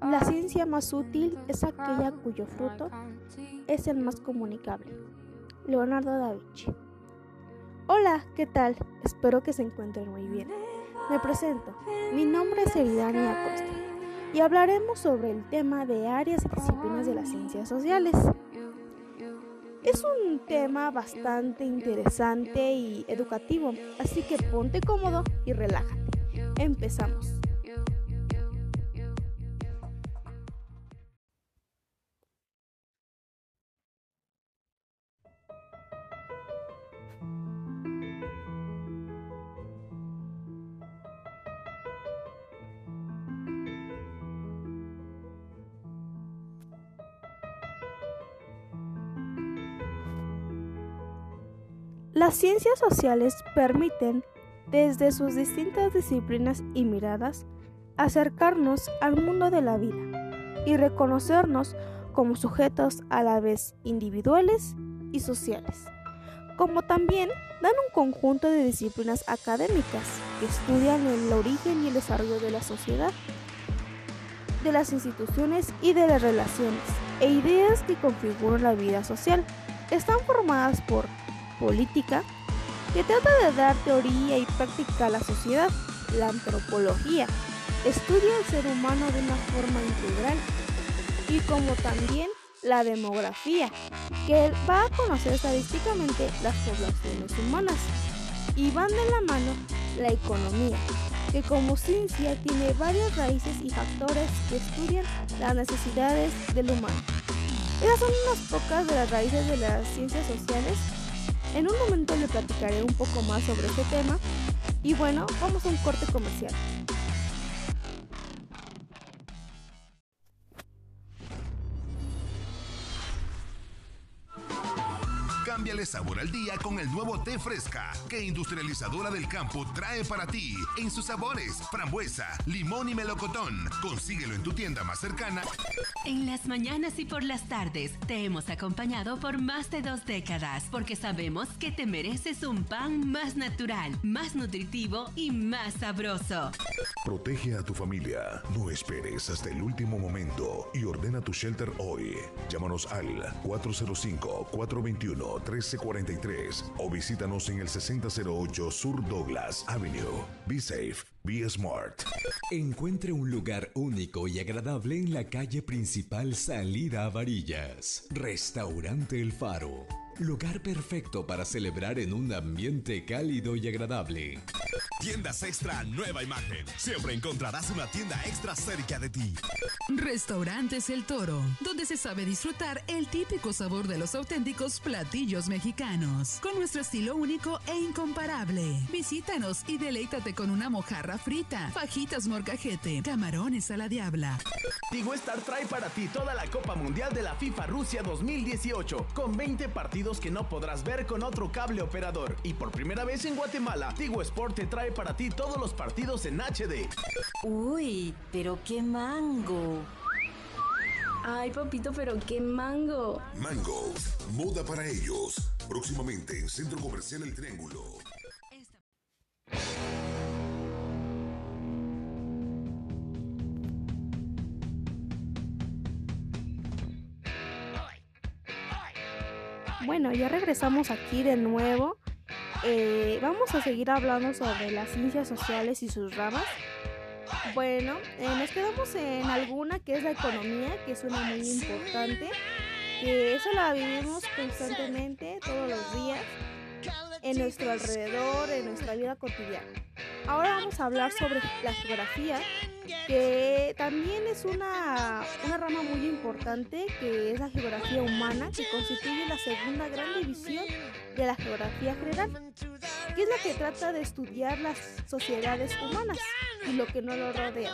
La ciencia más útil es aquella cuyo fruto es el más comunicable. Leonardo da Vinci. Hola, ¿qué tal? Espero que se encuentren muy bien. Me presento. Mi nombre es Eridania Acosta y hablaremos sobre el tema de áreas y disciplinas de las ciencias sociales. Es un tema bastante interesante y educativo, así que ponte cómodo y relájate. Empezamos. Las ciencias sociales permiten, desde sus distintas disciplinas y miradas, acercarnos al mundo de la vida y reconocernos como sujetos a la vez individuales y sociales, como también dan un conjunto de disciplinas académicas que estudian el origen y el desarrollo de la sociedad, de las instituciones y de las relaciones e ideas que configuran la vida social. Están formadas por política, que trata de dar teoría y práctica a la sociedad. La antropología estudia al ser humano de una forma integral y como también la demografía, que va a conocer estadísticamente las poblaciones humanas. Y van de la mano la economía, que como ciencia tiene varias raíces y factores que estudian las necesidades del humano. Esas son unas pocas de las raíces de las ciencias sociales en un momento le platicaré un poco más sobre este tema y bueno, vamos a un corte comercial. Cámbiale sabor al día con el nuevo té fresca que Industrializadora del Campo trae para ti en sus sabores frambuesa, limón y melocotón. Consíguelo en tu tienda más cercana. En las mañanas y por las tardes te hemos acompañado por más de dos décadas porque sabemos que te mereces un pan más natural, más nutritivo y más sabroso. Protege a tu familia. No esperes hasta el último momento y ordena tu shelter hoy. Llámanos al 405 421 1343 o visítanos en el 6008 Sur Douglas Avenue. Be safe, be smart. Encuentre un lugar único y agradable en la calle principal Salida a Varillas. Restaurante El Faro. Lugar perfecto para celebrar en un ambiente cálido y agradable. Tiendas Extra Nueva Imagen. Siempre encontrarás una tienda extra cerca de ti. Restaurantes El Toro, donde se sabe disfrutar el típico sabor de los auténticos platillos mexicanos, con nuestro estilo único e incomparable. Visítanos y deleítate con una mojarra frita, fajitas morcajete, camarones a la diabla. Tigo Star trae para ti toda la Copa Mundial de la FIFA Rusia 2018, con 20 partidos que no podrás ver con otro cable operador. Y por primera vez en Guatemala, Tigo Sport te trae para ti todos los partidos en HD. Uy, pero qué mango. Ay, papito, pero qué mango. Mango, moda para ellos. Próximamente en Centro Comercial El Triángulo. Bueno, ya regresamos aquí de nuevo. Eh, vamos a seguir hablando sobre las ciencias sociales y sus ramas. Bueno, eh, nos quedamos en alguna que es la economía, que es una muy importante, que eso la vivimos constantemente, todos los días, en nuestro alrededor, en nuestra vida cotidiana. Ahora vamos a hablar sobre la geografía, que también es una, una rama muy importante, que es la geografía humana, que constituye la segunda gran división de la geografía general, que es la que trata de estudiar las sociedades humanas y lo que no lo rodea.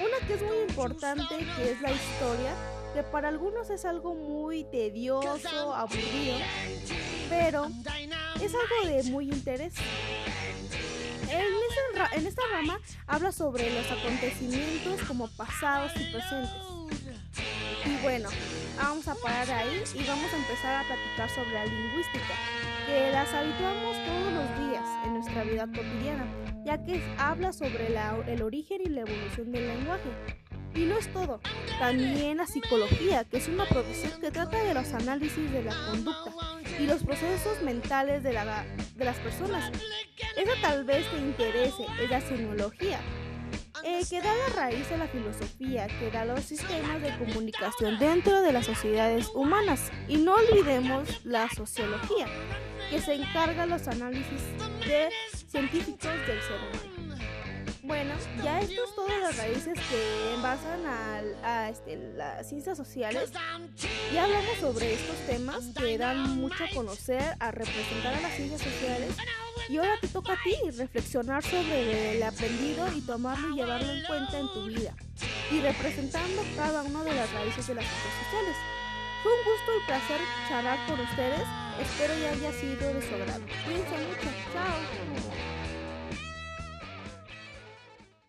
Una que es muy importante, que es la historia, que para algunos es algo muy tedioso, aburrido, pero es algo de muy interés. En, esta rama habla sobre los acontecimientos como pasados y presentes. Y bueno, vamos a parar ahí y vamos a empezar a platicar sobre la lingüística, que las habituamos todos los días en nuestra vida cotidiana, ya que habla sobre el origen y la evolución del lenguaje. Y no es todo, también la psicología, que es una profesión que trata de los análisis de la conducta y los procesos mentales de, de las personas. Eso tal vez te interese, es la semiología, eh, que da la raíz a la filosofía, que da los sistemas de comunicación dentro de las sociedades humanas. Y no olvidemos la sociología, que se encarga de los análisis de científicos del ser humano. Bueno, ya esto es todas las raíces que envasan a, este, las ciencias sociales. Ya hablamos sobre estos temas que dan mucho a conocer, a representar a las ciencias sociales. Y ahora te toca a ti reflexionar sobre el aprendido y tomarlo y llevarlo en cuenta en tu vida. Y representando cada una de las raíces de las ciencias sociales. Fue un gusto y placer charlar con ustedes. Espero ya haya sido de su agrado. Cuídense mucho. Chao.